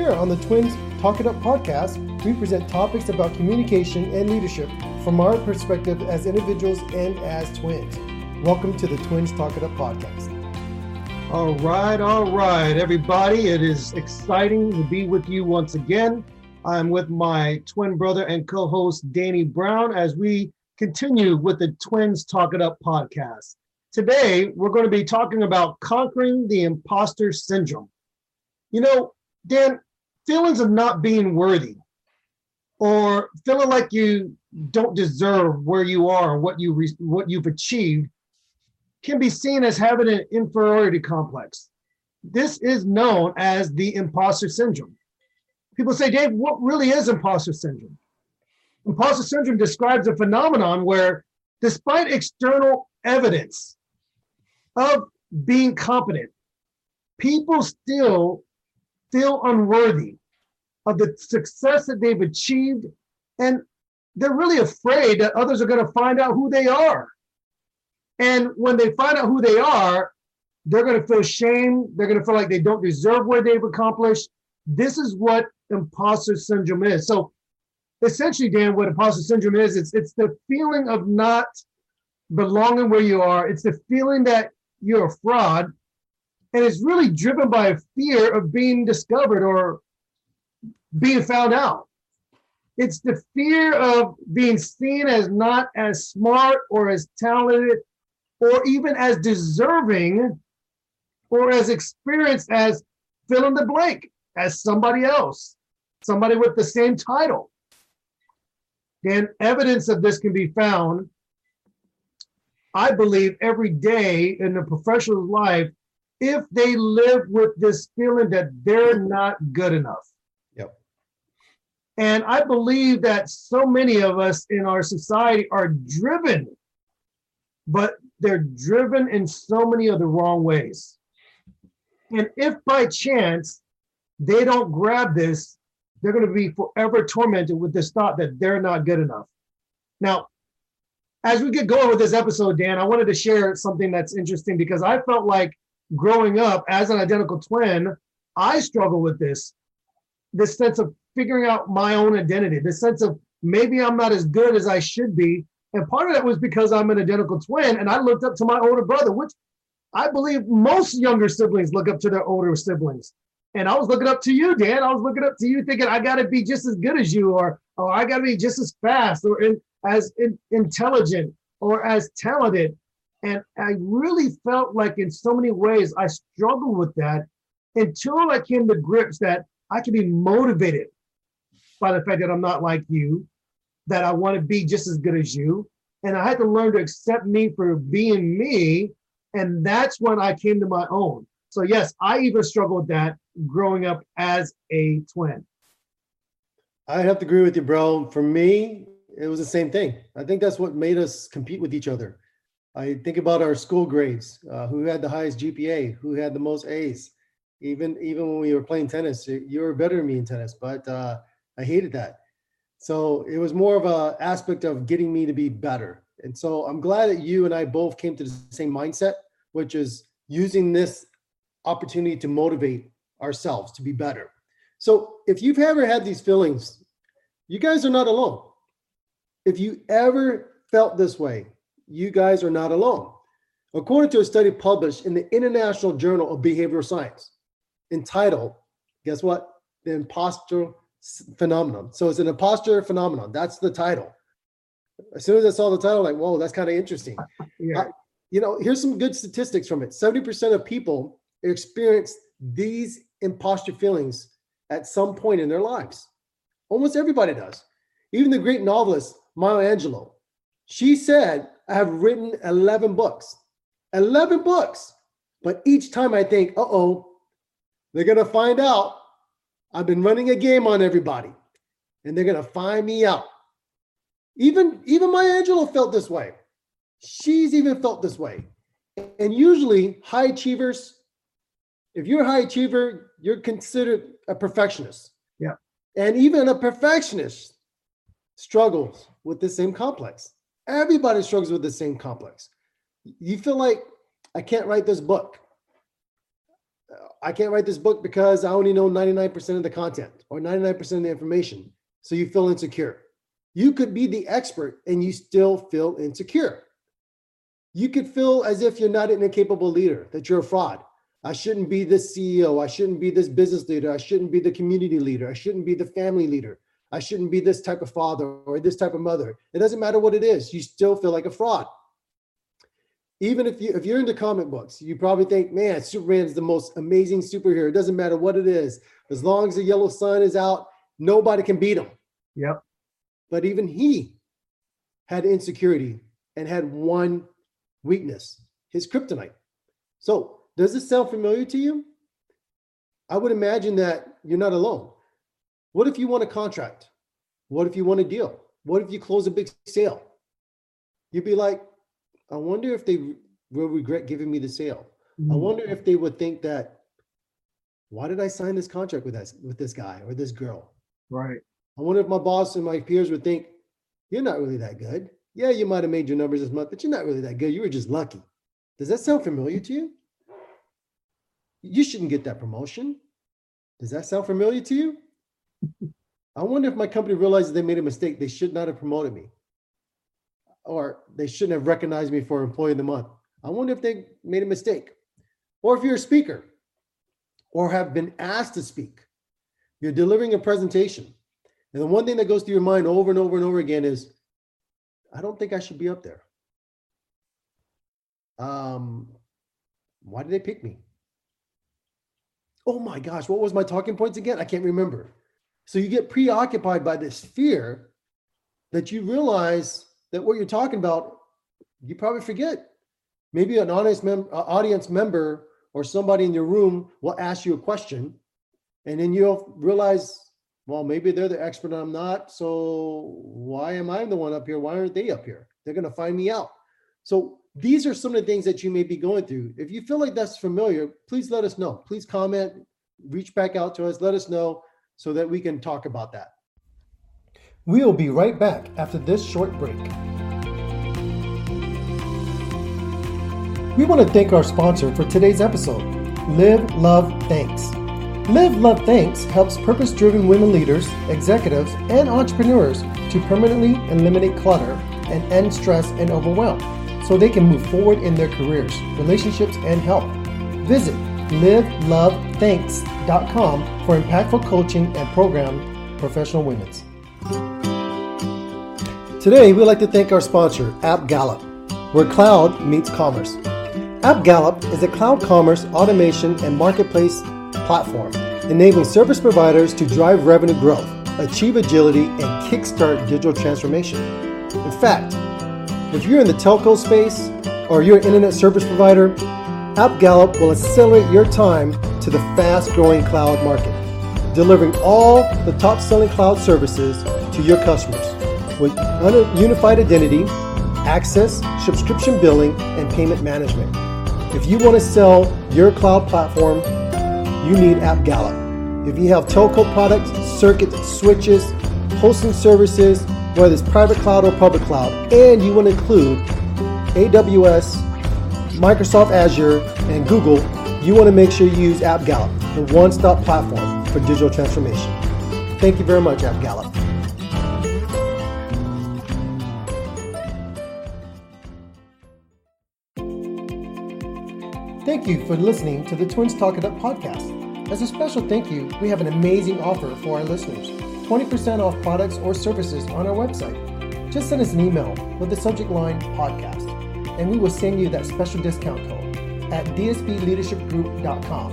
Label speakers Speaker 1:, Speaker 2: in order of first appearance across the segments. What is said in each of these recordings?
Speaker 1: Here on the Twins Talk It Up podcast, we present topics about communication and leadership from our perspective as individuals and as twins. Welcome to the Twins Talk It Up podcast.
Speaker 2: All right, all right, everybody. It is exciting to be with you once again. I'm with my twin brother and co host, Danny Brown, as we continue with the Twins Talk It Up podcast. Today, we're going to be talking about conquering the imposter syndrome. You know, Dan, feelings of not being worthy or feeling like you don't deserve where you are or what you re- what you've achieved can be seen as having an inferiority complex. This is known as the imposter syndrome. People say, Dave, what really is imposter syndrome? Imposter syndrome describes a phenomenon where, despite external evidence of being competent, people still feel unworthy of the success that they've achieved. And they're really afraid that others are going to find out who they are. And when they find out who they are, they're going to feel shame. They're going to feel like they don't deserve what they've accomplished. This is what imposter syndrome is. So essentially, Dan, what imposter syndrome is, it's it's the feeling of not belonging where you are. It's the feeling that you're a fraud. And it's really driven by a fear of being discovered or being found out. It's the fear of being seen as not as smart or as talented or even as deserving or as experienced as fill in the blank as somebody else, somebody with the same title. And evidence of this can be found, I believe, every day in a professional's life if they live with this feeling that they're not good enough. And I believe that so many of us in our society are driven, but they're driven in so many of the wrong ways. And if by chance they don't grab this, they're going to be forever tormented with this thought that they're not good enough. Now, as we get going with this episode, Dan, I wanted to share something that's interesting because I felt like growing up as an identical twin, I struggle with this this sense of figuring out my own identity, this sense of maybe I'm not as good as I should be. And part of that was because I'm an identical twin and I looked up to my older brother, which I believe most younger siblings look up to their older siblings. And I was looking up to you, Dan. I was looking up to you thinking I got to be just as good as you, or, or I got to be just as fast, or in, as in, intelligent, or as talented. And I really felt like in so many ways I struggled with that until I came to grips that I can be motivated by the fact that I'm not like you, that I want to be just as good as you. And I had to learn to accept me for being me. And that's when I came to my own. So, yes, I even struggled with that growing up as a twin.
Speaker 1: I have to agree with you, bro. For me, it was the same thing. I think that's what made us compete with each other. I think about our school grades, uh, who had the highest GPA, who had the most A's. Even even when we were playing tennis, you were better than me in tennis, but uh, I hated that. So it was more of a aspect of getting me to be better. And so I'm glad that you and I both came to the same mindset, which is using this opportunity to motivate ourselves to be better. So if you've ever had these feelings, you guys are not alone. If you ever felt this way, you guys are not alone. According to a study published in the International Journal of Behavioral Science, entitled, guess what? The imposter phenomenon. So it's an imposter phenomenon. That's the title. As soon as I saw the title, like, whoa, that's kind of interesting. Yeah. Uh, you know, here's some good statistics from it 70% of people experience these imposter feelings at some point in their lives. Almost everybody does. Even the great novelist Maya Angelou, she said, I have written 11 books. 11 books. But each time I think, uh oh, they're going to find out I've been running a game on everybody, and they're gonna find me out. Even even Maya Angelou felt this way. She's even felt this way. And usually, high achievers, if you're a high achiever, you're considered a perfectionist.
Speaker 2: Yeah.
Speaker 1: And even a perfectionist struggles with the same complex. Everybody struggles with the same complex. You feel like I can't write this book. I can't write this book because I only know 99% of the content or 99% of the information. So you feel insecure. You could be the expert and you still feel insecure. You could feel as if you're not an incapable leader, that you're a fraud. I shouldn't be this CEO. I shouldn't be this business leader. I shouldn't be the community leader. I shouldn't be the family leader. I shouldn't be this type of father or this type of mother. It doesn't matter what it is. You still feel like a fraud. Even if you if you're into comic books, you probably think, man, Superman is the most amazing superhero. It doesn't matter what it is. As long as the yellow sun is out, nobody can beat him.
Speaker 2: Yep.
Speaker 1: But even he had insecurity and had one weakness, his kryptonite. So, does this sound familiar to you? I would imagine that you're not alone. What if you want a contract? What if you want a deal? What if you close a big sale? You'd be like, I wonder if they will regret giving me the sale. I
Speaker 2: Mhm.
Speaker 1: wonder if they would think that, why did I sign this contract with this with this guy or this girl?
Speaker 2: Right.
Speaker 1: I wonder if my boss and my peers would think, you're not really that good. Yeah, you might have made your numbers this month, but you're not really that good. You were just lucky. Does that sound familiar to you? You shouldn't get that promotion. Does that sound familiar to you? I wonder if my company realizes they made a mistake. They should not have promoted me. Or they shouldn't have recognized me for employee of the month. I wonder if they made a mistake. Or if you're a speaker or have been asked to speak, you're delivering a presentation. And the one thing that goes through your mind over and over and over again is, I don't think I should be up there. Um, why did they pick me? Oh my gosh, what was my talking points again? I can't remember. So you get preoccupied by this fear that you realize that what you're talking about, you probably forget. Maybe an honest mem- uh, audience member or somebody in your room will ask you a question, and then you'll realize, well, maybe they're the expert and I'm not. So why am I the one up here? Why aren't they up here? They're going to find me out. So these are some of the things that you may be going through. If you feel like that's familiar, please let us know. Please comment, reach back out to us, let us know so that we can talk about that. We'll be right back after this short break. We want to thank our sponsor for today's episode, Live Love Thanks. Live Love Thanks helps purpose driven women leaders, executives, and entrepreneurs to permanently eliminate clutter and end stress and overwhelm so they can move forward in their careers, relationships, and health. Visit livelovethanks.com for impactful coaching and program professional women's. Today, we'd like to thank our sponsor, AppGallop, where cloud meets commerce. AppGallop is a cloud commerce automation and marketplace platform enabling service providers to drive revenue growth, achieve agility, and kickstart digital transformation. In fact, if you're in the telco space or you're an internet service provider, AppGallop will accelerate your time to the fast growing cloud market, delivering all the top selling cloud services to your customers with unified identity, access, subscription billing, and payment management. If you want to sell your cloud platform, you need AppGallop. If you have telco products, circuits, switches, hosting services, whether it's private cloud or public cloud, and you want to include AWS, Microsoft Azure, and Google, you want to make sure you use AppGallop, the one stop platform for digital transformation. Thank you very much, AppGallop. Thank you for listening to the Twins Talk It Up podcast. As a special thank you, we have an amazing offer for our listeners 20% off products or services on our website. Just send us an email with the subject line podcast, and we will send you that special discount code at dsbleadershipgroup.com.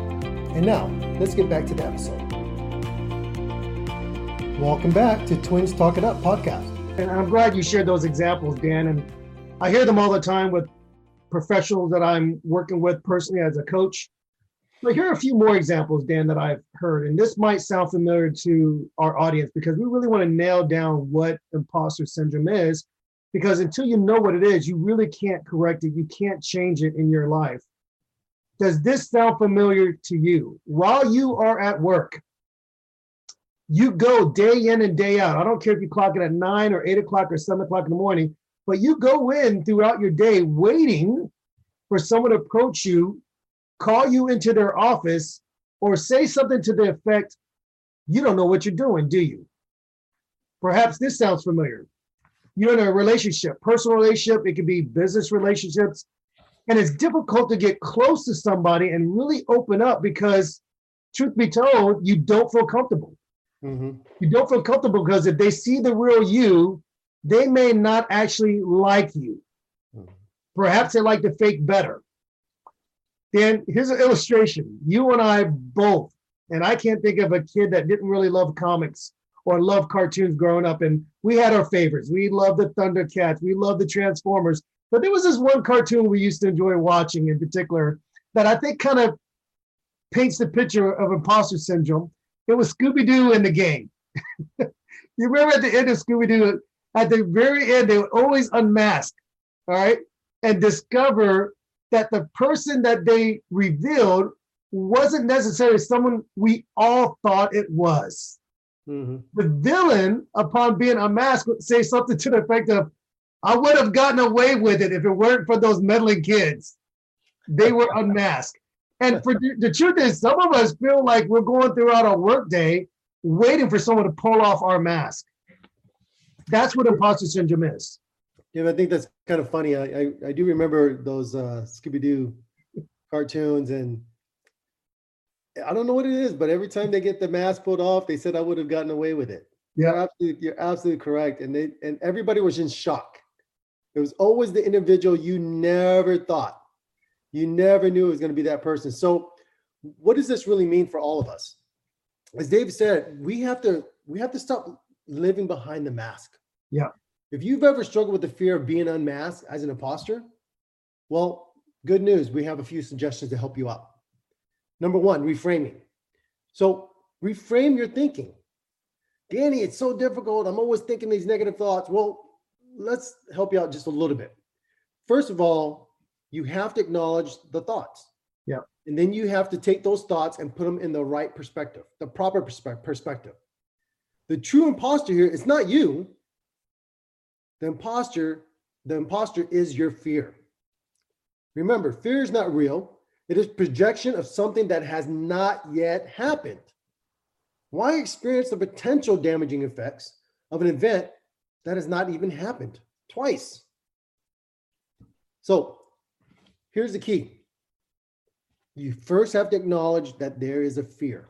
Speaker 1: And now, let's get back to the episode. Welcome back to Twins Talk It Up podcast.
Speaker 2: And I'm glad you shared those examples, Dan. And I hear them all the time with professionals that I'm working with personally as a coach. But here are a few more examples, Dan, that I've heard, and this might sound familiar to our audience because we really want to nail down what imposter syndrome is. Because until you know what it is, you really can't correct it. You can't change it in your life. Does this sound familiar to you? While you are at work, you go day in and day out. I don't care if you clock it at nine or eight o'clock or seven o'clock in the morning, but you go in throughout your day waiting for someone to approach you, call you into their office, or say something to the effect, you don't know what you're doing, do you? Perhaps this sounds familiar. You're in a relationship, personal relationship, it could be business relationships, and it's difficult to get close to somebody and really open up because, truth be told, you don't feel comfortable.
Speaker 1: Mhm.
Speaker 2: You don't feel comfortable because if they see the real you, they may not actually like you.
Speaker 1: Mhm.
Speaker 2: Perhaps they like the fake better. Dan, here's an illustration. You and I both, and I can't think of a kid that didn't really love comics or love cartoons growing up. And we had our favorites. We loved the Thundercats. We loved the Transformers. But there was this one cartoon we used to enjoy watching in particular that I think kind of paints the picture of imposter syndrome. It was Scooby Doo in the game. you remember at the end of Scooby Doo, at the very end, they would always unmask, all right, and discover that the person that they revealed wasn't necessarily someone we all thought it was.
Speaker 1: Mhm.
Speaker 2: The villain, upon being unmasked, would say something to the effect of, I would have gotten away with it if it weren't for those meddling kids. They were unmasked. And for the truth is, some of us feel like we're going throughout our workday waiting for someone to pull off our mask. That's what imposter syndrome is.
Speaker 1: Yeah, I think that's kind of funny. I, I, I do remember those uh, Scooby Doo cartoons, and I don't know what it is, but every time they get the mask pulled off, they said I would have gotten away with it. You're
Speaker 2: Yeah.
Speaker 1: absolutely, you're absolutely correct, and they and everybody was in shock. It was always the individual you never thought, you never knew it was going to be that person. So, what does this really mean for all of us? As Dave said, we have to we have to stop living behind the mask.
Speaker 2: Yeah.
Speaker 1: If you've ever struggled with the fear of being unmasked as an imposter, well, good news. We have a few suggestions to help you out. Number one, reframing. So reframe your thinking. Danny, it's so difficult. I'm always thinking these negative thoughts. Well, let's help you out just a little bit. First of all, you have to acknowledge the thoughts.
Speaker 2: Yeah.
Speaker 1: And then you have to take those thoughts and put them in the right perspective, the proper perspe- perspective. The true imposter here is not you. The imposter, the imposter is your fear. Remember, fear is not real. It is projection of something that has not yet happened. Why experience the potential damaging effects of an event that has not even happened twice? So here's the key. You first have to acknowledge that there is a fear.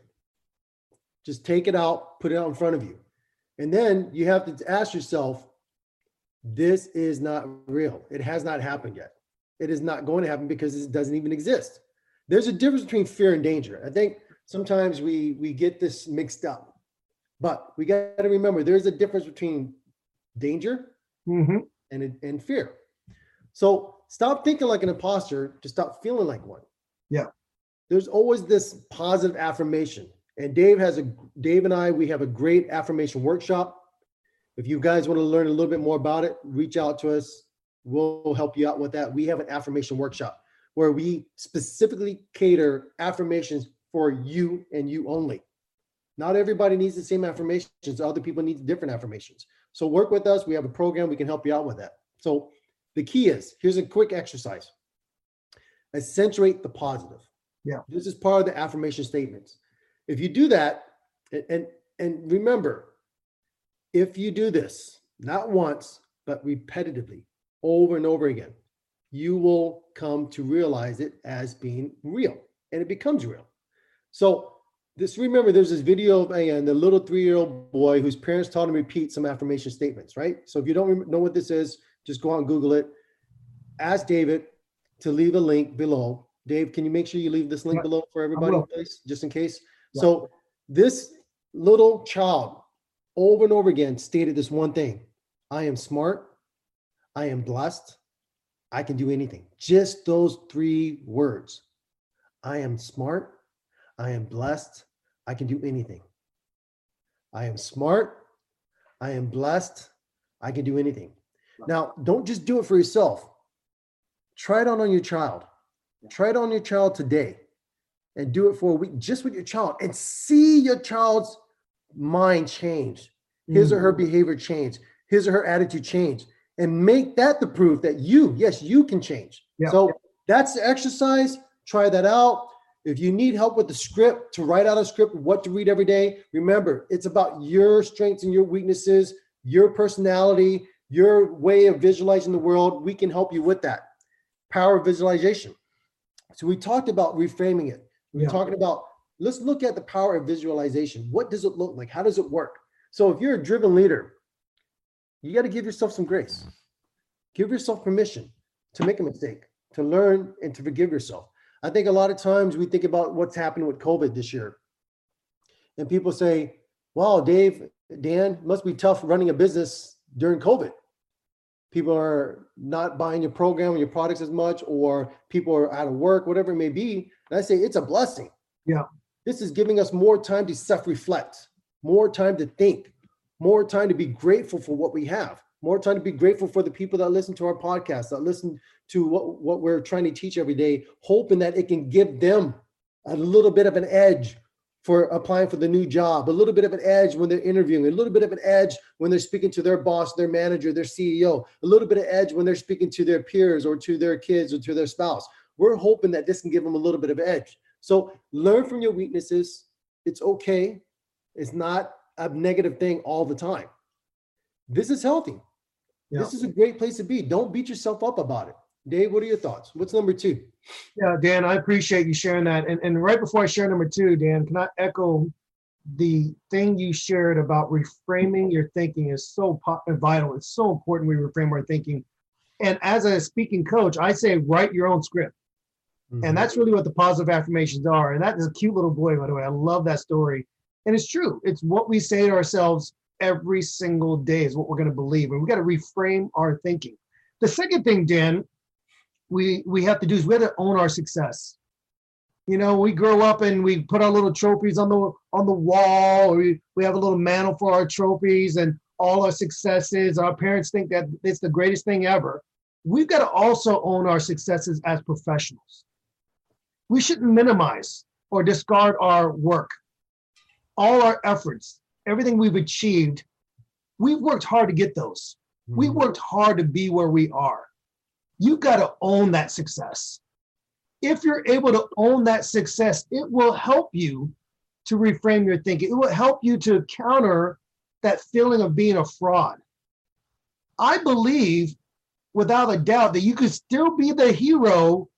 Speaker 1: Just take it out, put it out in front of you. And then you have to ask yourself, this is not real. It has not happened yet. It is not going to happen because it doesn't even exist. There's a difference between fear and danger. I think sometimes we we get this mixed up. But we got to remember there's a difference between danger
Speaker 2: Mhm.
Speaker 1: and and fear. So stop thinking like an imposter to stop feeling like one.
Speaker 2: Yeah.
Speaker 1: There's always this positive affirmation. And Dave has a Dave and I we have a great affirmation workshop. If you guys want to learn a little bit more about it, reach out to us. We'll help you out with that. We have an affirmation workshop where we specifically cater affirmations for you and you only. Not everybody needs the same affirmations. Other people need different affirmations. So work with us. We have a program. We can help you out with that. So the key is here's a quick exercise. Accentuate the positive.
Speaker 2: Yeah.
Speaker 1: This is part of the affirmation statements. If you do that, and and, and remember, if you do this not once but repetitively over and over again, you will come to realize it as being real, and it becomes real. So this remember there's this video of a, the little three-year-old boy whose parents taught him to repeat some affirmation statements right? So if you don't know what this is just go out and google it. Ask david to leave a link below. Dave can you make sure you leave this link below for everybody please just in case
Speaker 2: Yeah.
Speaker 1: so this little child over and over again stated this one thing i am smart i am blessed i can do anything just those three words i am smart I am blessed. I can do anything. I am smart. I am blessed. I can do anything. Now, don't just do it for yourself. Try it on on your child. Try it on your child today and do it for a week just with your child and see your child's mind change, his or her
Speaker 2: Mhm.
Speaker 1: behavior change, his or her attitude change, and make that the proof that you, yes, you can change.
Speaker 2: Yeah.
Speaker 1: So that's the exercise. Try that out. If you need help with the script to write out a script, what to read every day, remember it's about your strengths and your weaknesses, your personality, your way of visualizing the world. We can help you with that. Power of visualization. So we talked about reframing it. We're
Speaker 2: Yeah.
Speaker 1: talking about let's look at the power of visualization. What does it look like? How does it work? So if you're a driven leader, you got to give yourself some grace. Mm-hmm. Give yourself permission to make a mistake, to learn and to forgive yourself. I think a lot of times we think about what's happened with COVID this year. And people say, wow, Dave, Dan, must be tough running a business during COVID. People are not buying your program or your products as much, or people are out of work, whatever it may be. And I say it's a blessing.
Speaker 2: Yeah.
Speaker 1: This is giving us more time to self reflect, more time to think, more time to be grateful for what we have, more time to be grateful for the people that listen to our podcast, that listen to what, what we're trying to teach every day, hoping that it can give them a little bit of an edge for applying for the new job, a little bit of an edge when they're interviewing, a little bit of an edge when they're speaking to their boss, their manager, their CEO, a little bit of edge when they're speaking to their peers or to their kids or to their spouse. We're hoping that this can give them a little bit of edge. So learn from your weaknesses. It's okay. It's not a negative thing all the time. This is healthy.
Speaker 2: Yeah.
Speaker 1: This is a great place to be. Don't beat yourself up about it. Dave, what are your thoughts? What's number two?
Speaker 2: Yeah, Dan, I appreciate you sharing that. And, and right before I share number two, Dan, can I echo the thing you shared about reframing your thinking is so uh, vital. It's so important we reframe our thinking. And as a speaking coach, I say write your own script. And mm-hmm. that's really what the positive affirmations are. And that is a cute little boy, by the way. I love that story. And it's true. It's what we say to ourselves every single day is what we're going to believe. And we got to reframe our thinking. The second thing, Dan, we we have to do is we have to own our success. You know, we grow up and we put our little trophies on the on the wall, or we, we have a little mantle for our trophies and all our successes. Our parents think that it's the greatest thing ever. We've got to also own our successes as professionals we shouldn't minimize or discard our work, all our efforts, everything we've achieved. We've worked hard to get those. We
Speaker 1: Mhm.
Speaker 2: worked hard to be where we are. You've got to own that success. If you're able to own that success, it will help you to reframe your thinking. It will help you to counter that feeling of being a fraud. I believe without a doubt that you could still be the hero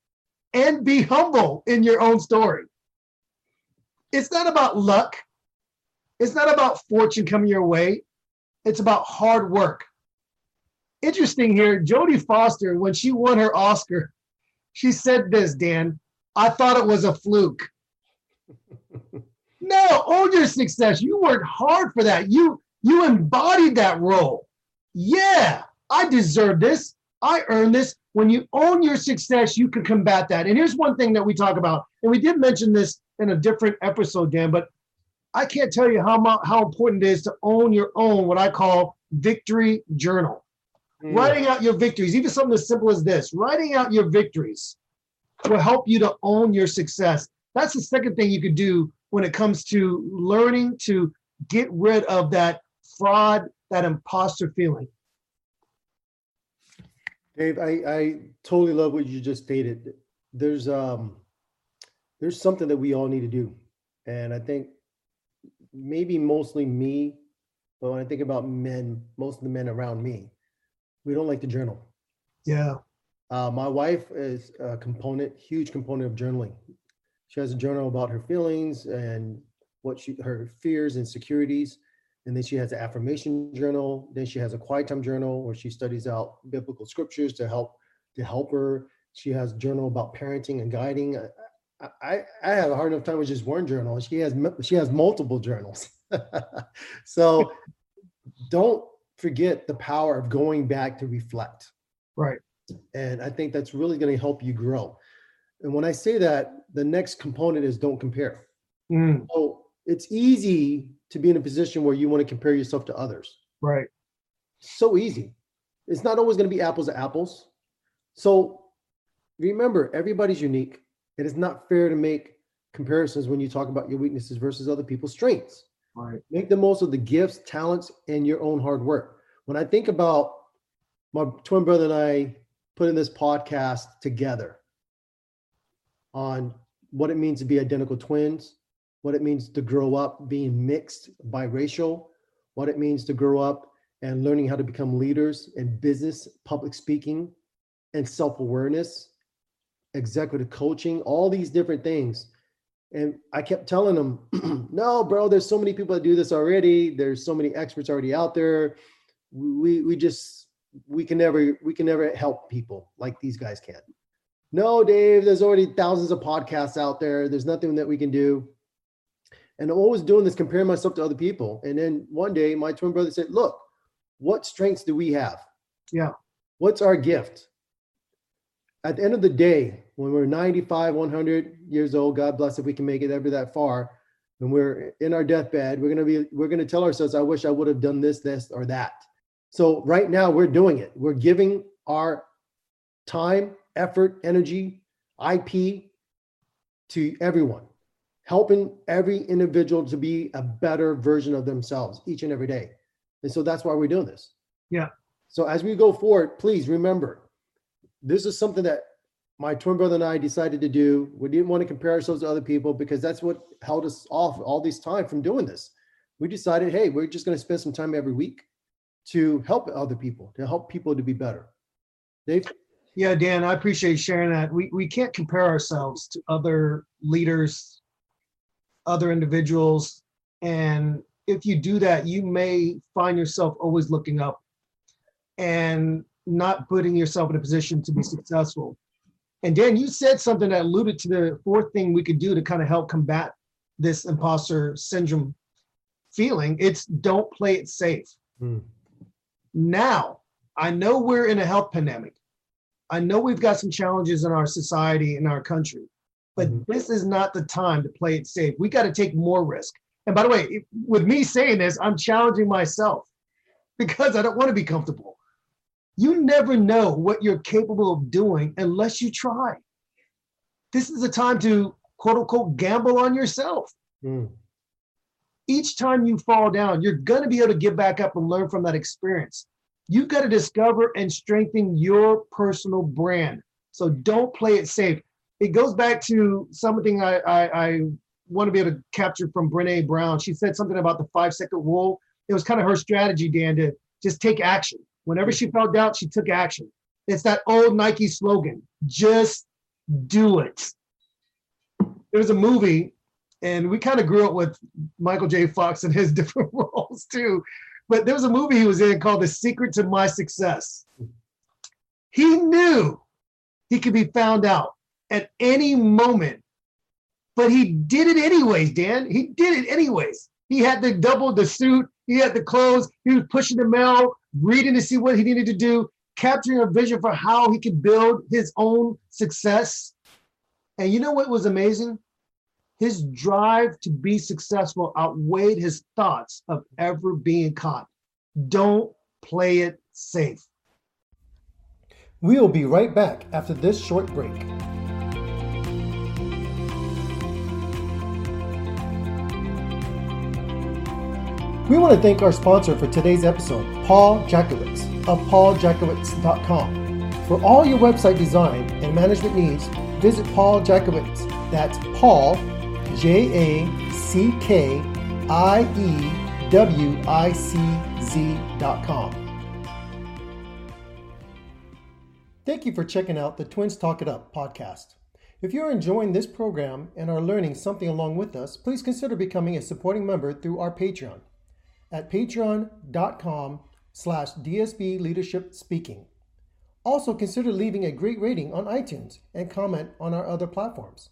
Speaker 2: and be humble in your own story. It's not about luck. It's not about fortune coming your way. It's about hard work. Interesting here, Jodie Foster, when she won her Oscar, she said this, Dan, I thought it was a fluke. no, own your success. You worked hard for that. You you embodied that role. Yeah, I deserve this. I earned this. When you own your success, you can combat that. And here's one thing that we talk about, and we did mention this in a different episode, Dan, but I can't tell you how how important it is to own your own what I call victory journal.
Speaker 1: Mm.
Speaker 2: Writing out your victories, even something as simple as this, writing out your victories will help you to own your success. That's the second thing you could do when it comes to learning to get rid of that fraud, that imposter feeling.
Speaker 1: Dave, I, I totally love what you just stated. There's um there's something that we all need to do. And I think maybe mostly me, but when I think about men, most of the men around me, we don't like to journal.
Speaker 2: Yeah.
Speaker 1: Uh, my wife is a component, huge component of journaling. She has a journal about her feelings and what she her fears and securities. And then she has an affirmation journal. Then she has a quiet time journal where she studies out biblical scriptures to help to help her. She has a journal about parenting and guiding. I, I, I have a hard enough time with just one journal. She has she has multiple journals. so don't forget the power of going back to reflect.
Speaker 2: Right.
Speaker 1: And I think that's really going to help you grow. And when I say that, the next component is don't compare.
Speaker 2: Mm,
Speaker 1: So it's easy to be in a position where you want to compare yourself to others.
Speaker 2: right.
Speaker 1: So easy. It's not always going to be apples to apples. So remember, everybody's unique. It is not fair to make comparisons when you talk about your weaknesses versus other people's strengths.
Speaker 2: Right.
Speaker 1: Make the most of the gifts, talents, and your own hard work. When I think about my twin brother and I putting this podcast together on what it means to be identical twins, what it means to grow up being mixed biracial, what it means to grow up and learning how to become leaders in business, public speaking, and self awareness, executive coaching, all these different things. And I kept telling them, no, bro, there's so many people that do this already. There's so many experts already out there. We, we just, we can never, we can never help people like these guys can. No, Dave, there's already thousands of podcasts out there. There's nothing that we can do. And I'm always doing this, comparing myself to other people. And then one day my twin brother said, look, what strengths do we have?
Speaker 2: Yeah.
Speaker 1: What's our gift? At the end of the day, when we're 95, 100 years old, God bless if we can make it ever that far, when we're in our deathbed, we're going to be, we're going to tell ourselves, I wish I would have done this, this, or that. So right now we're doing it. We're giving our time, effort, energy, IP to everyone, helping every individual to be a better version of themselves each and every day. And so that's why we're doing this.
Speaker 2: Yeah.
Speaker 1: So as we go forward, please remember, this is something that my twin brother and I decided to do. We didn't want to compare ourselves to other people because that's what held us off all this time from doing this. We decided, hey, we're just going to spend some time every week to help other people, to help people to be better. Dave?
Speaker 2: Yeah, Dan, I appreciate you sharing that. We we can't compare ourselves to other leaders, other individuals, and if you do that, you may find yourself always looking up and not putting yourself in a position to be successful. And Dan, you said something that alluded to the fourth thing we could do to kind of help combat this imposter syndrome feeling. It's don't play it safe.
Speaker 1: Hmm.
Speaker 2: Now, I know we're in a health pandemic. I know we've got some challenges in our society, in our country, but
Speaker 1: Mhm.
Speaker 2: this is not the time to play it safe. We got to take more risk. And by the way, with me saying this, I'm challenging myself because I don't want to be comfortable. You never know what you're capable of doing unless you try. This is a time to quote unquote gamble on yourself.
Speaker 1: Hmm.
Speaker 2: Each time you fall down, you're going to be able to get back up and learn from that experience. You've got to discover and strengthen your personal brand. So don't play it safe. It goes back to something I, I, I want to be able to capture from Brene Brown. She said something about the five second rule. It was kind of her strategy, Dan, to just take action. Whenever she felt doubt, she took action. It's that old Nike slogan just do it. There was a movie, and we kind of grew up with Michael J. Fox and his different roles too. But there was a movie he was in called The Secret to My Success. He knew he could be found out at any moment, but he did it anyways, Dan. He did it anyways. He had the double the suit, he had the clothes, he was pushing the mail, reading to see what he needed to do, capturing a vision for how he could build his own success. And you know what was amazing? His drive to be successful outweighed his thoughts of ever being caught. Don't play it safe.
Speaker 1: We'll be right back after this short break. We want to thank our sponsor for today's episode, Paul Jackiewicz of pauljackiewicz.com. For all your website design and management needs, visit Paul Jackiewicz. That's Paul, J A C K I E W I C Z.com. Thank you for checking out the Twins Talk It Up podcast. If you're enjoying this program and are learning something along with us, please consider becoming a supporting member through our Patreon at patreon.com slash DSB Leadership Speaking. Also, consider leaving a great rating on iTunes and comment on our other platforms.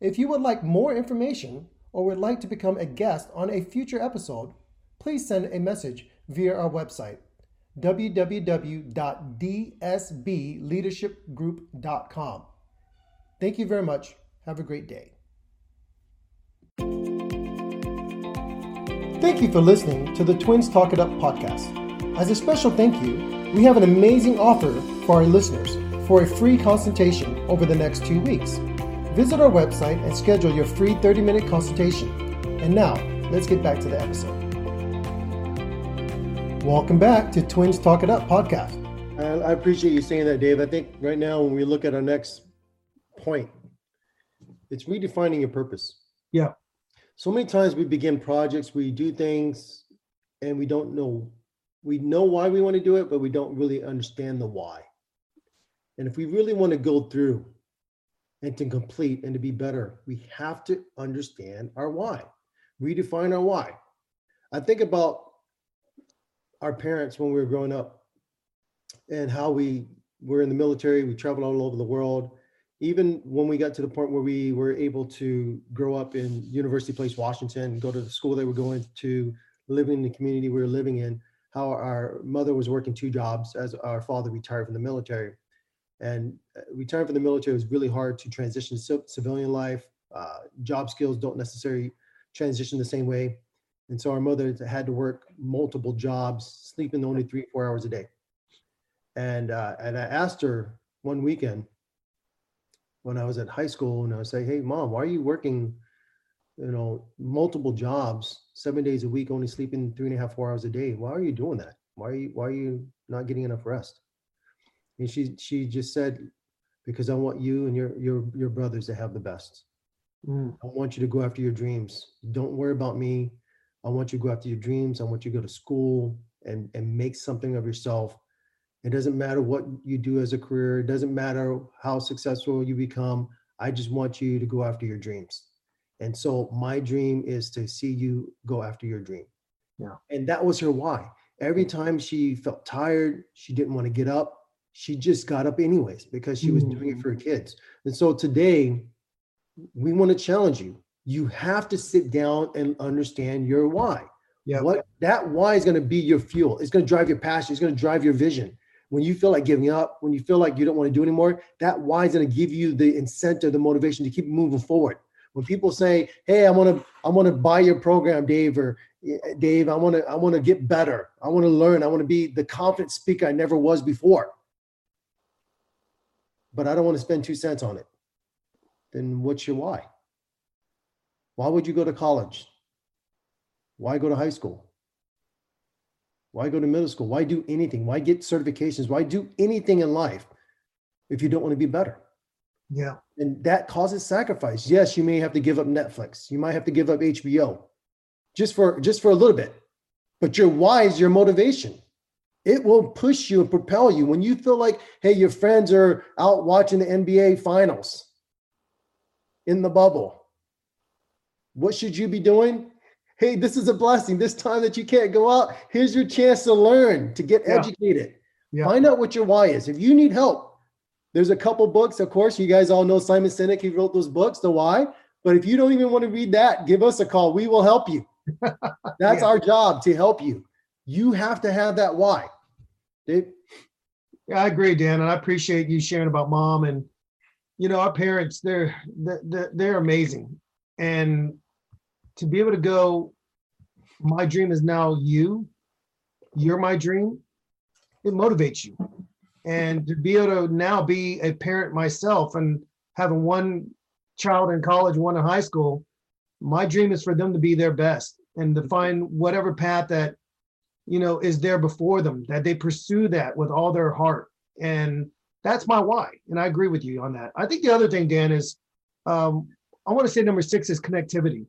Speaker 1: If you would like more information or would like to become a guest on a future episode, please send a message via our website www.dsbleadershipgroup.com. Thank you very much. Have a great day. Thank you for listening to the Twins Talk It Up podcast. As a special thank you, we have an amazing offer for our listeners for a free consultation over the next two weeks. Visit our website and schedule your free 30 minute consultation. And now, let's get back to the episode. Welcome back to Twins Talk It Up podcast. I appreciate you saying that, Dave. I think right now, when we look at our next point, it's redefining your purpose.
Speaker 2: Yeah.
Speaker 1: So many times we begin projects, we do things, and we don't know. We know why we want to do it, but we don't really understand the why. And if we really want to go through and to complete and to be better, we have to understand our why, redefine our why. I think about our parents when we were growing up and how we were in the military, we traveled all over the world. Even when we got to the point where we were able to grow up in University Place, Washington, go to the school they were going to, living in the community we were living in, how our mother was working two jobs as our father retired from the military. And uh, retiring from the military was really hard to transition to civilian life. Uh, job skills don't necessarily transition the same way. And so our mother had to work multiple jobs, sleeping only three, four hours a day. And uh, and I asked her one weekend when I was at high school, and I was say, "Hey, mom, why are you working, you know, multiple jobs, seven days a week, only sleeping three and a half, four hours a day? Why are you doing that? Why are you why are you not getting enough rest?" And she she just said, "Because I want you and your your your brothers to have the best.
Speaker 2: Mm.
Speaker 1: I want you to go after your dreams. Don't worry about me. I want you to go after your dreams. I want you to go to school and and make something of yourself it doesn't matter what you do as a career. It doesn't matter how successful you become. I just want you to go after your dreams. And so my dream is to see you go after your dream.
Speaker 2: Yeah.
Speaker 1: And that was her why. Every time she felt tired, she didn't want to get up. She just got up anyways because she was mm-hmm. doing it mm. for her kids. And so today, we want to challenge you. You have to sit down and understand your why.
Speaker 2: Yeah.
Speaker 1: What that why is going to be your fuel. It's going to drive your passion. It's going to drive your vision when you feel like giving up, when you feel like you don't want to do anymore, that why is going to give you the incentive, the motivation to keep moving forward. When people say, "Hey, I want to, I want to buy your program, Dave," or eh, eh, "Dave, I want to, I want to get better. I want to learn. I want to be the confident speaker I never was before," but I don't want to spend two cents on it. Then what's your why? Why would you go to college? Why go to high school? Why go to middle school? Why do anything? Why get certifications? Why do anything in life if you don't want to be better?
Speaker 2: Yeah.
Speaker 1: And that causes sacrifice. Yes, you may have to give up Netflix. You might have to give up HBO just for just for a little bit. But your why is your motivation. It will push you and propel you when you feel like, hey, your friends are out watching the NBA finals in the bubble. What should you be doing? Hey, this is a blessing. This time that you can't go out, here's your chance to learn, to get yeah. educated. Yeah. Find out what your why is. If you need help, there's a couple books. Of course, you guys all know Simon Sinek. He wrote those books, The Why. But if you don't even want to read that, give us a call. We will help you. That's yeah. our job to help you. You have to have that why. Dave?
Speaker 2: Yeah, I agree, Dan, and I appreciate you sharing about mom and you know our parents. They're they're, they're amazing, and to be able to go, my dream is now you, you're my dream, it motivates you. And to be able to now be a parent myself and having one child in college, one in high school, my dream is for them to be their best and to find whatever path that you know is there before them that they pursue that with all their heart. And that's my why and i agree with you on that. I think the other thing dan is um, i want to say number six is connectivity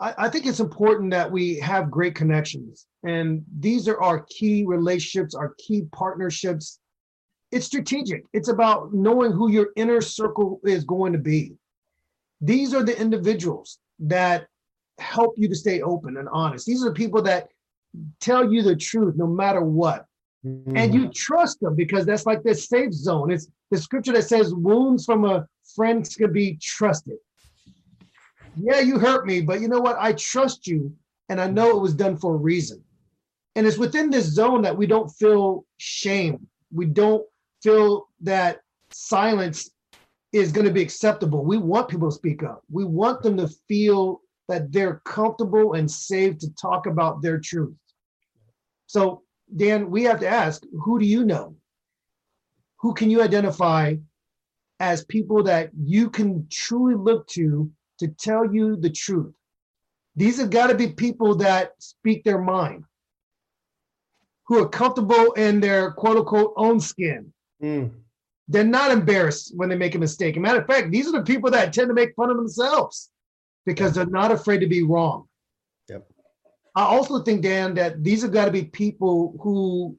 Speaker 2: I, I think it's important that we have great connections. And these are our key relationships, our key partnerships. It's strategic. It's about knowing who your inner circle is going to be. These are the individuals that help you to stay open and honest. These are the people that tell you the truth no matter what. Mm-hmm. And you trust them because that's like this safe zone. It's the scripture that says wounds from a friend can be trusted yeah, you hurt me, but you know what? I trust you and I know it was done for a reason. And it's within this zone that we don't feel shame. We don't feel that silence is going to be acceptable. We want people to speak up. We want them to feel that they're comfortable and safe to talk about their truth. So, Dan, we have to ask who do you know? Who can you identify as people that you can truly look to to tell you the truth? These have got to be people that speak their mind, who are comfortable in their quote unquote own skin.
Speaker 1: Mm.
Speaker 2: They're not embarrassed when they make a mistake. As a matter of fact, these are the people that tend to make fun of themselves because they're not afraid to be wrong.
Speaker 1: Yep.
Speaker 2: I also think, Dan, that these have got to be people who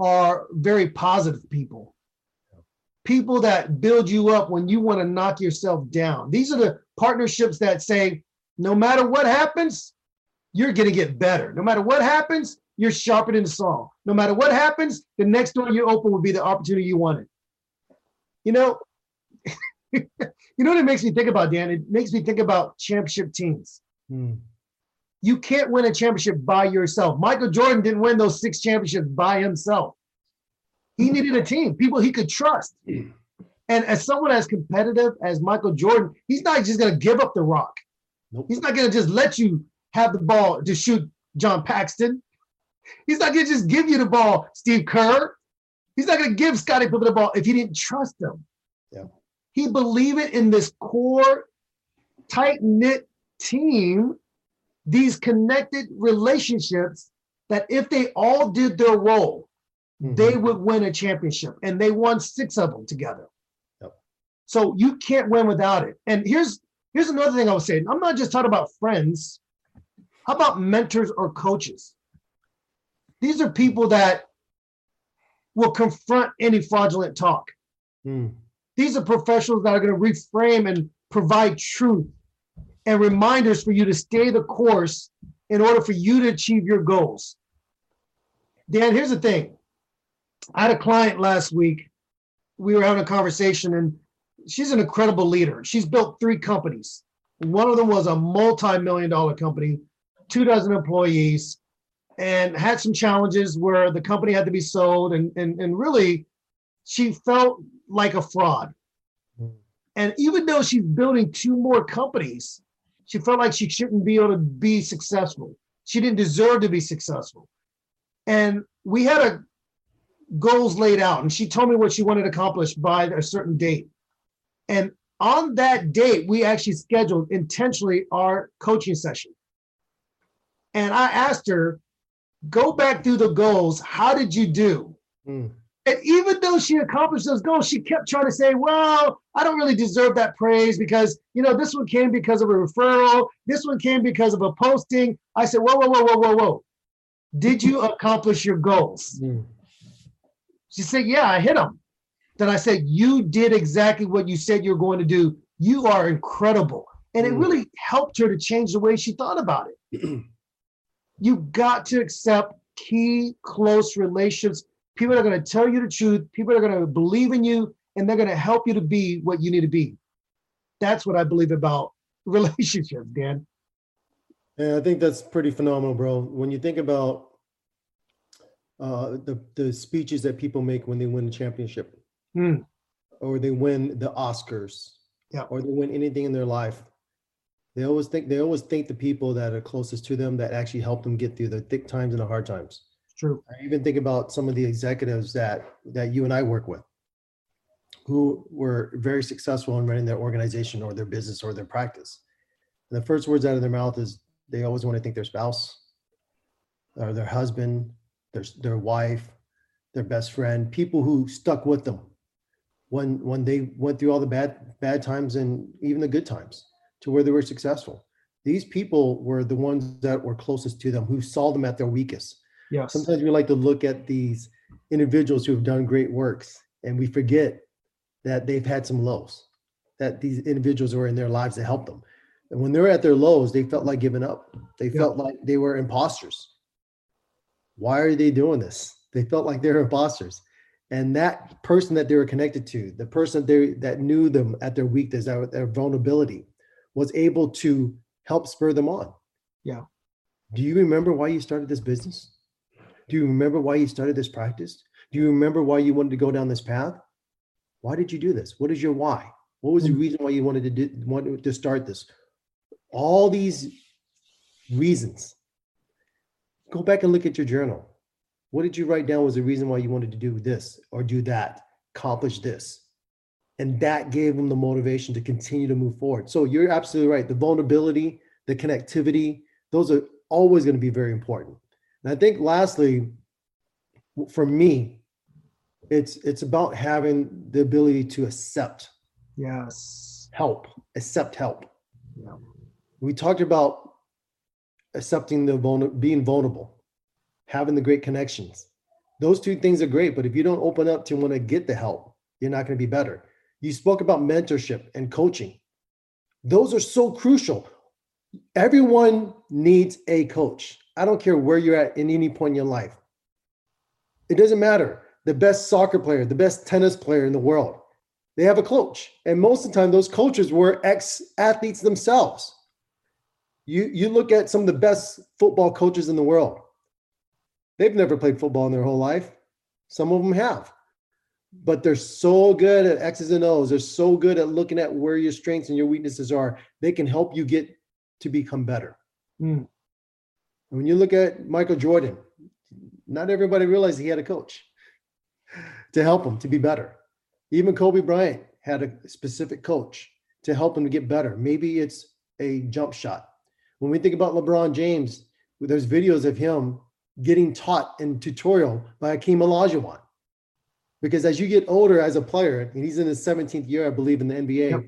Speaker 2: are very positive people. People that build you up when you want to knock yourself down. These are the partnerships that say, no matter what happens, you're going to get better. No matter what happens, you're sharpening the saw. No matter what happens, the next door you open will be the opportunity you wanted. You know, you know what it makes me think about, Dan? It makes me think about championship teams.
Speaker 1: Mm.
Speaker 2: You can't win a championship by yourself. Michael Jordan didn't win those six championships by himself. He needed a team, people he could trust. And as someone as competitive as Michael Jordan, he's not just going to give up the rock.
Speaker 1: Nope.
Speaker 2: He's not going to just let you have the ball to shoot John Paxson. He's not going to just give you the ball, Steve Kerr. He's not going to give Scottie Pippen the ball if he didn't trust him.
Speaker 1: Yeah.
Speaker 2: He believed in this core, tight knit team, these connected relationships that if they all did their role,
Speaker 1: Mhm.
Speaker 2: they would win a championship. And they won six of them together. So you can't win without it. And here's here's another thing I was saying. I'm not just talking about friends. How about mentors or coaches? These are people that will confront any fraudulent talk.
Speaker 1: Mm.
Speaker 2: These are professionals that are going to reframe and provide truth and reminders for you to stay the course in order for you to achieve your goals. Dan, here's the thing. I had a client last week. We were having a conversation, and she's an incredible leader. She's built three companies. One of them was a multi million dollar company, two dozen employees, and had some challenges where the company had to be sold. And, and, and really, she felt like a fraud. And even though she's building two more companies, she felt like she shouldn't be able to be successful. She didn't deserve to be successful. And we had a goals laid out, and she told me what she wanted to accomplish by a certain date. And on that date, we actually scheduled intentionally our coaching session. And I asked her, go back through the goals. How did you do?
Speaker 1: Mm.
Speaker 2: And even though she accomplished those goals, she kept trying to say, well, I don't really deserve that praise because, you know, this one came because of a referral. This one came because of a posting. I said, whoa, whoa, whoa, whoa, whoa, whoa. Did you accomplish your goals?
Speaker 1: Mm.
Speaker 2: She said, yeah, I hit them. Then I said, you did exactly what you said you're going to do. You are incredible. And it
Speaker 1: Mm.
Speaker 2: really helped her to change the way she thought about it. You've got to accept key close relationships. People are going to tell you the truth. People are going to believe in you and they're going to help you to be what you need to be. That's what I believe about relationships, Dan.
Speaker 1: Yeah, I think that's pretty phenomenal, bro. When you think about uh, the the speeches that people make when they win a championship,
Speaker 2: Hmm.
Speaker 1: or they win the Oscars,
Speaker 2: Yeah.
Speaker 1: or they win anything in their life, they always think they always thank the people that are closest to them that actually helped them get through the thick times and the hard times.
Speaker 2: It's true.
Speaker 1: I even think about some of the executives that that you and I work with, who were very successful in running their organization or their business or their practice. And the first words out of their mouth is they always want to thank their spouse, or their husband, their their wife, their best friend, people who stuck with them when when they went through all the bad bad times and even the good times to where they were successful. These people were the ones that were closest to them, who saw them at their weakest
Speaker 2: Yes.
Speaker 1: sometimes we like to look at these individuals who have done great works and we forget that they've had some lows that these individuals were in their lives to help them and when they were at their lows they felt like giving up they
Speaker 2: Yeah.
Speaker 1: felt like they were imposters why are they doing this they felt like they're imposters and that person that they were connected to the person that they that knew them at their weakness at their vulnerability was able to help spur them on
Speaker 2: Yeah.
Speaker 1: do you remember why you started this business do you remember why you started this practice? Do you remember why you wanted to go down this path? Why did you do this? What is your why? What was the
Speaker 2: Mm.
Speaker 1: reason why you wanted to do, wanted to start this? all these reasons. Go back and look at your journal. What did you write down was the reason why you wanted to do this or do that, accomplish this? And that gave them the motivation to continue to move forward. So you're absolutely right. The vulnerability, the connectivity, those are always going to be very important. And I think lastly, for me, it's it's about having the ability to accept
Speaker 2: Yes.
Speaker 1: help, accept help.
Speaker 2: Yeah.
Speaker 1: We talked about accepting the vulner, being vulnerable, having the great connections. Those two things are great, but if you don't open up to want to get the help, you're not going to be better. You spoke about mentorship and coaching. Those are so crucial. Everyone needs a coach. I don't care where you're at in any point in your life. It doesn't matter. The best soccer player, the best tennis player in the world, they have a coach. And most of the time, those coaches were ex athletes themselves. You, you look at some of the best football coaches in the world, they've never played football in their whole life. Some of them have, but they're so good at X's and O's. They're so good at looking at where your strengths and your weaknesses are. They can help you get to become better.
Speaker 2: Mm.
Speaker 1: When you look at Michael Jordan, not everybody realized he had a coach to help him to be better. Even Kobe Bryant had a specific coach to help him to get better. Maybe it's a jump shot. When we think about LeBron James, there's videos of him getting taught in tutorial by Akeem Olajuwon. Because as you get older as a player, and he's in his 17th year, I believe, in the NBA,
Speaker 2: Yep.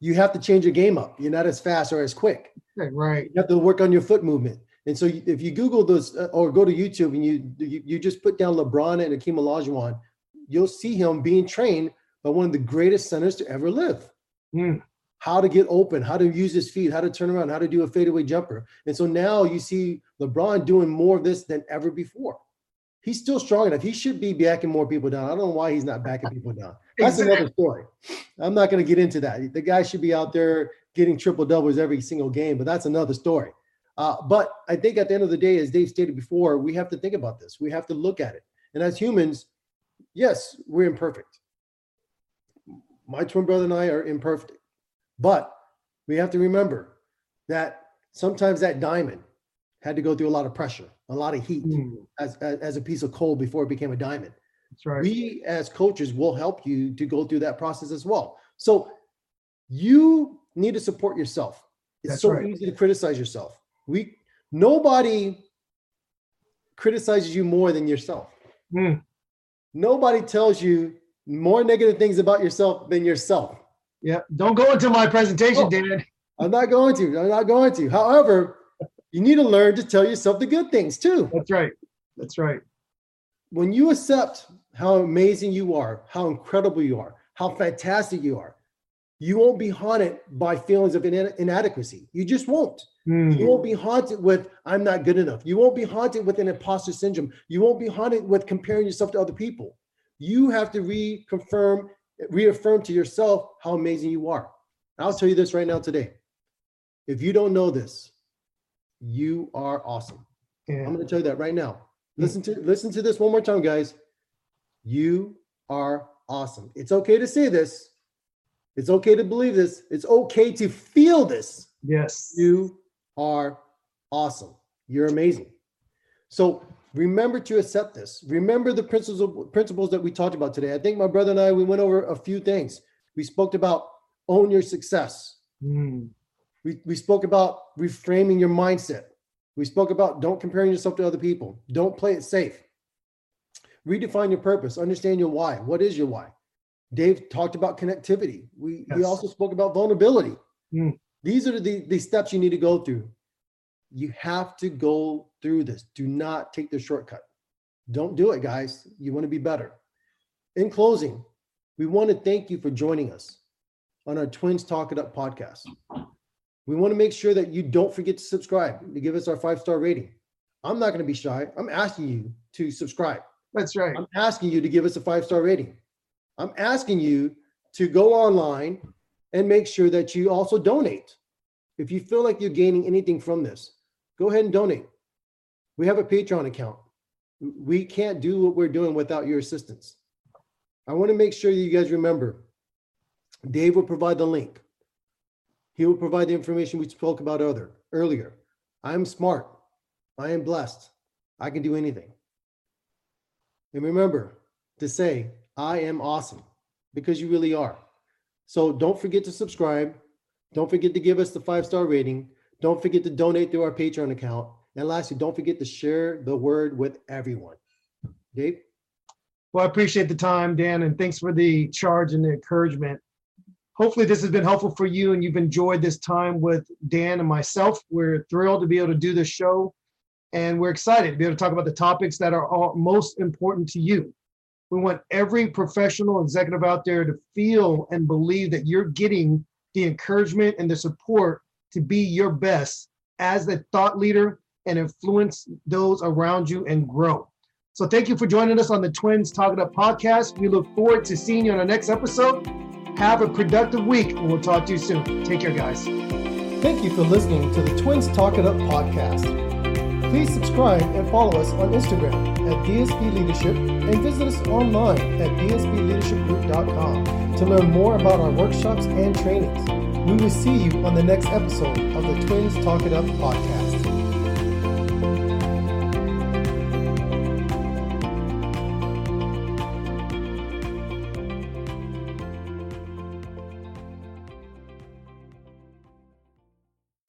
Speaker 1: you have to change your game up. You're not as fast or as quick
Speaker 2: right.
Speaker 1: you have to work on your foot movement. And so if you Google those uh, or go to YouTube and you, you you just put down LeBron and Akeem Olajuwon, you'll see him being trained by one of the greatest centers to ever live.
Speaker 2: Mm.
Speaker 1: How to get open, how to use his feet, how to turn around, how to do a fadeaway jumper. And so now you see LeBron doing more of this than ever before. He's still strong enough. He should be backing more people down. I don't know why he's not backing people down. That's another story. I'm not going to get into that. The guy should be out there getting triple doubles every single game, but that's another story. Uh, but I think at the end of the day, as Dave stated before, we have to think about this. We have to look at it. And as humans, yes, we're imperfect. My twin brother and I are imperfect, but we have to remember that sometimes that diamond had to go through a lot of pressure, a lot of heat
Speaker 2: Mm.
Speaker 1: as, as, as a piece of coal before it became a diamond
Speaker 2: That's right.
Speaker 1: we as coaches will help you to go through that process as well. So you need to support yourself. It's
Speaker 2: That's
Speaker 1: so
Speaker 2: right.
Speaker 1: easy to criticize yourself. We nobody criticizes you more than yourself.
Speaker 2: Mm.
Speaker 1: Nobody tells you more negative things about yourself than yourself.
Speaker 2: Yeah. Don't go into my presentation,
Speaker 1: Oh.
Speaker 2: Dan.
Speaker 1: I'm not going to. I'm not going to. However, you need to learn to tell yourself the good things too.
Speaker 2: That's right. That's right.
Speaker 1: when you accept how amazing you are, how incredible you are, how fantastic you are, you won't be haunted by feelings of ina- inadequacy. You just won't.
Speaker 2: Mm.
Speaker 1: You won't be haunted with, I'm not good enough. You won't be haunted with an imposter syndrome. You won't be haunted with comparing yourself to other people. You have to reconfirm, reaffirm to yourself how amazing you are. I'll tell you this right now today. If you don't know this, you are awesome.
Speaker 2: Yeah.
Speaker 1: I'm going to tell you that right now. Hmm. Listen to listen to this one more time, guys. You are awesome. It's okay to say this. It's okay to believe this. It's okay to feel this.
Speaker 2: Yes.
Speaker 1: You are awesome. You're amazing. So remember to accept this. Remember the principles principles that we talked about today. I think my brother and I we went over a few things. We spoke about own your success.
Speaker 2: Mm.
Speaker 1: We, we spoke about reframing your mindset. We spoke about don't comparing yourself to other people. Don't play it safe. Redefine your purpose. Understand your why. What is your why? Dave talked about connectivity. We, we also spoke about vulnerability.
Speaker 2: Mm.
Speaker 1: These are the, the steps you need to go through. You have to go through this. Do not take the shortcut. Don't do it, guys. You want to be better. In closing, we want to thank you for joining us on our Twins Talk It Up podcast. We want to make sure that you don't forget to subscribe to give us our five star rating. I'm not going to be shy. I'm asking you to subscribe.
Speaker 2: That's right.
Speaker 1: I'm asking you to give us a five star rating. I'm asking you to go online and make sure that you also donate. If you feel like you're gaining anything from this, go ahead and donate. We have a Patreon account. We can't do what we're doing without your assistance. I want to make sure that you guys remember Dave will provide the link. He will provide the information we spoke about other earlier. I'm smart. I am blessed. I can do anything. And remember to say, I am awesome because you really are. So don't forget to subscribe. Don't forget to give us the five star rating. Don't forget to donate through our Patreon account. And lastly, don't forget to share the word with everyone. Dave?
Speaker 2: Well, I appreciate the time, Dan, and thanks for the charge and the encouragement. Hopefully, this has been helpful for you and you've enjoyed this time with Dan and myself. We're thrilled to be able to do this show and we're excited to be able to talk about the topics that are all most important to you. We want every professional executive out there to feel and believe that you're getting the encouragement and the support to be your best as a thought leader and influence those around you and grow. So thank you for joining us on the Twins Talk It Up podcast. We look forward to seeing you on the next episode. Have a productive week, and we'll talk to you soon. Take care, guys.
Speaker 1: Thank you for listening to the Twins Talk It Up podcast. Please subscribe and follow us on Instagram at DSB Leadership and visit us online at dsbleadershipgroup.com to learn more about our workshops and trainings. We will see you on the next episode of the Twins Talk It Up podcast.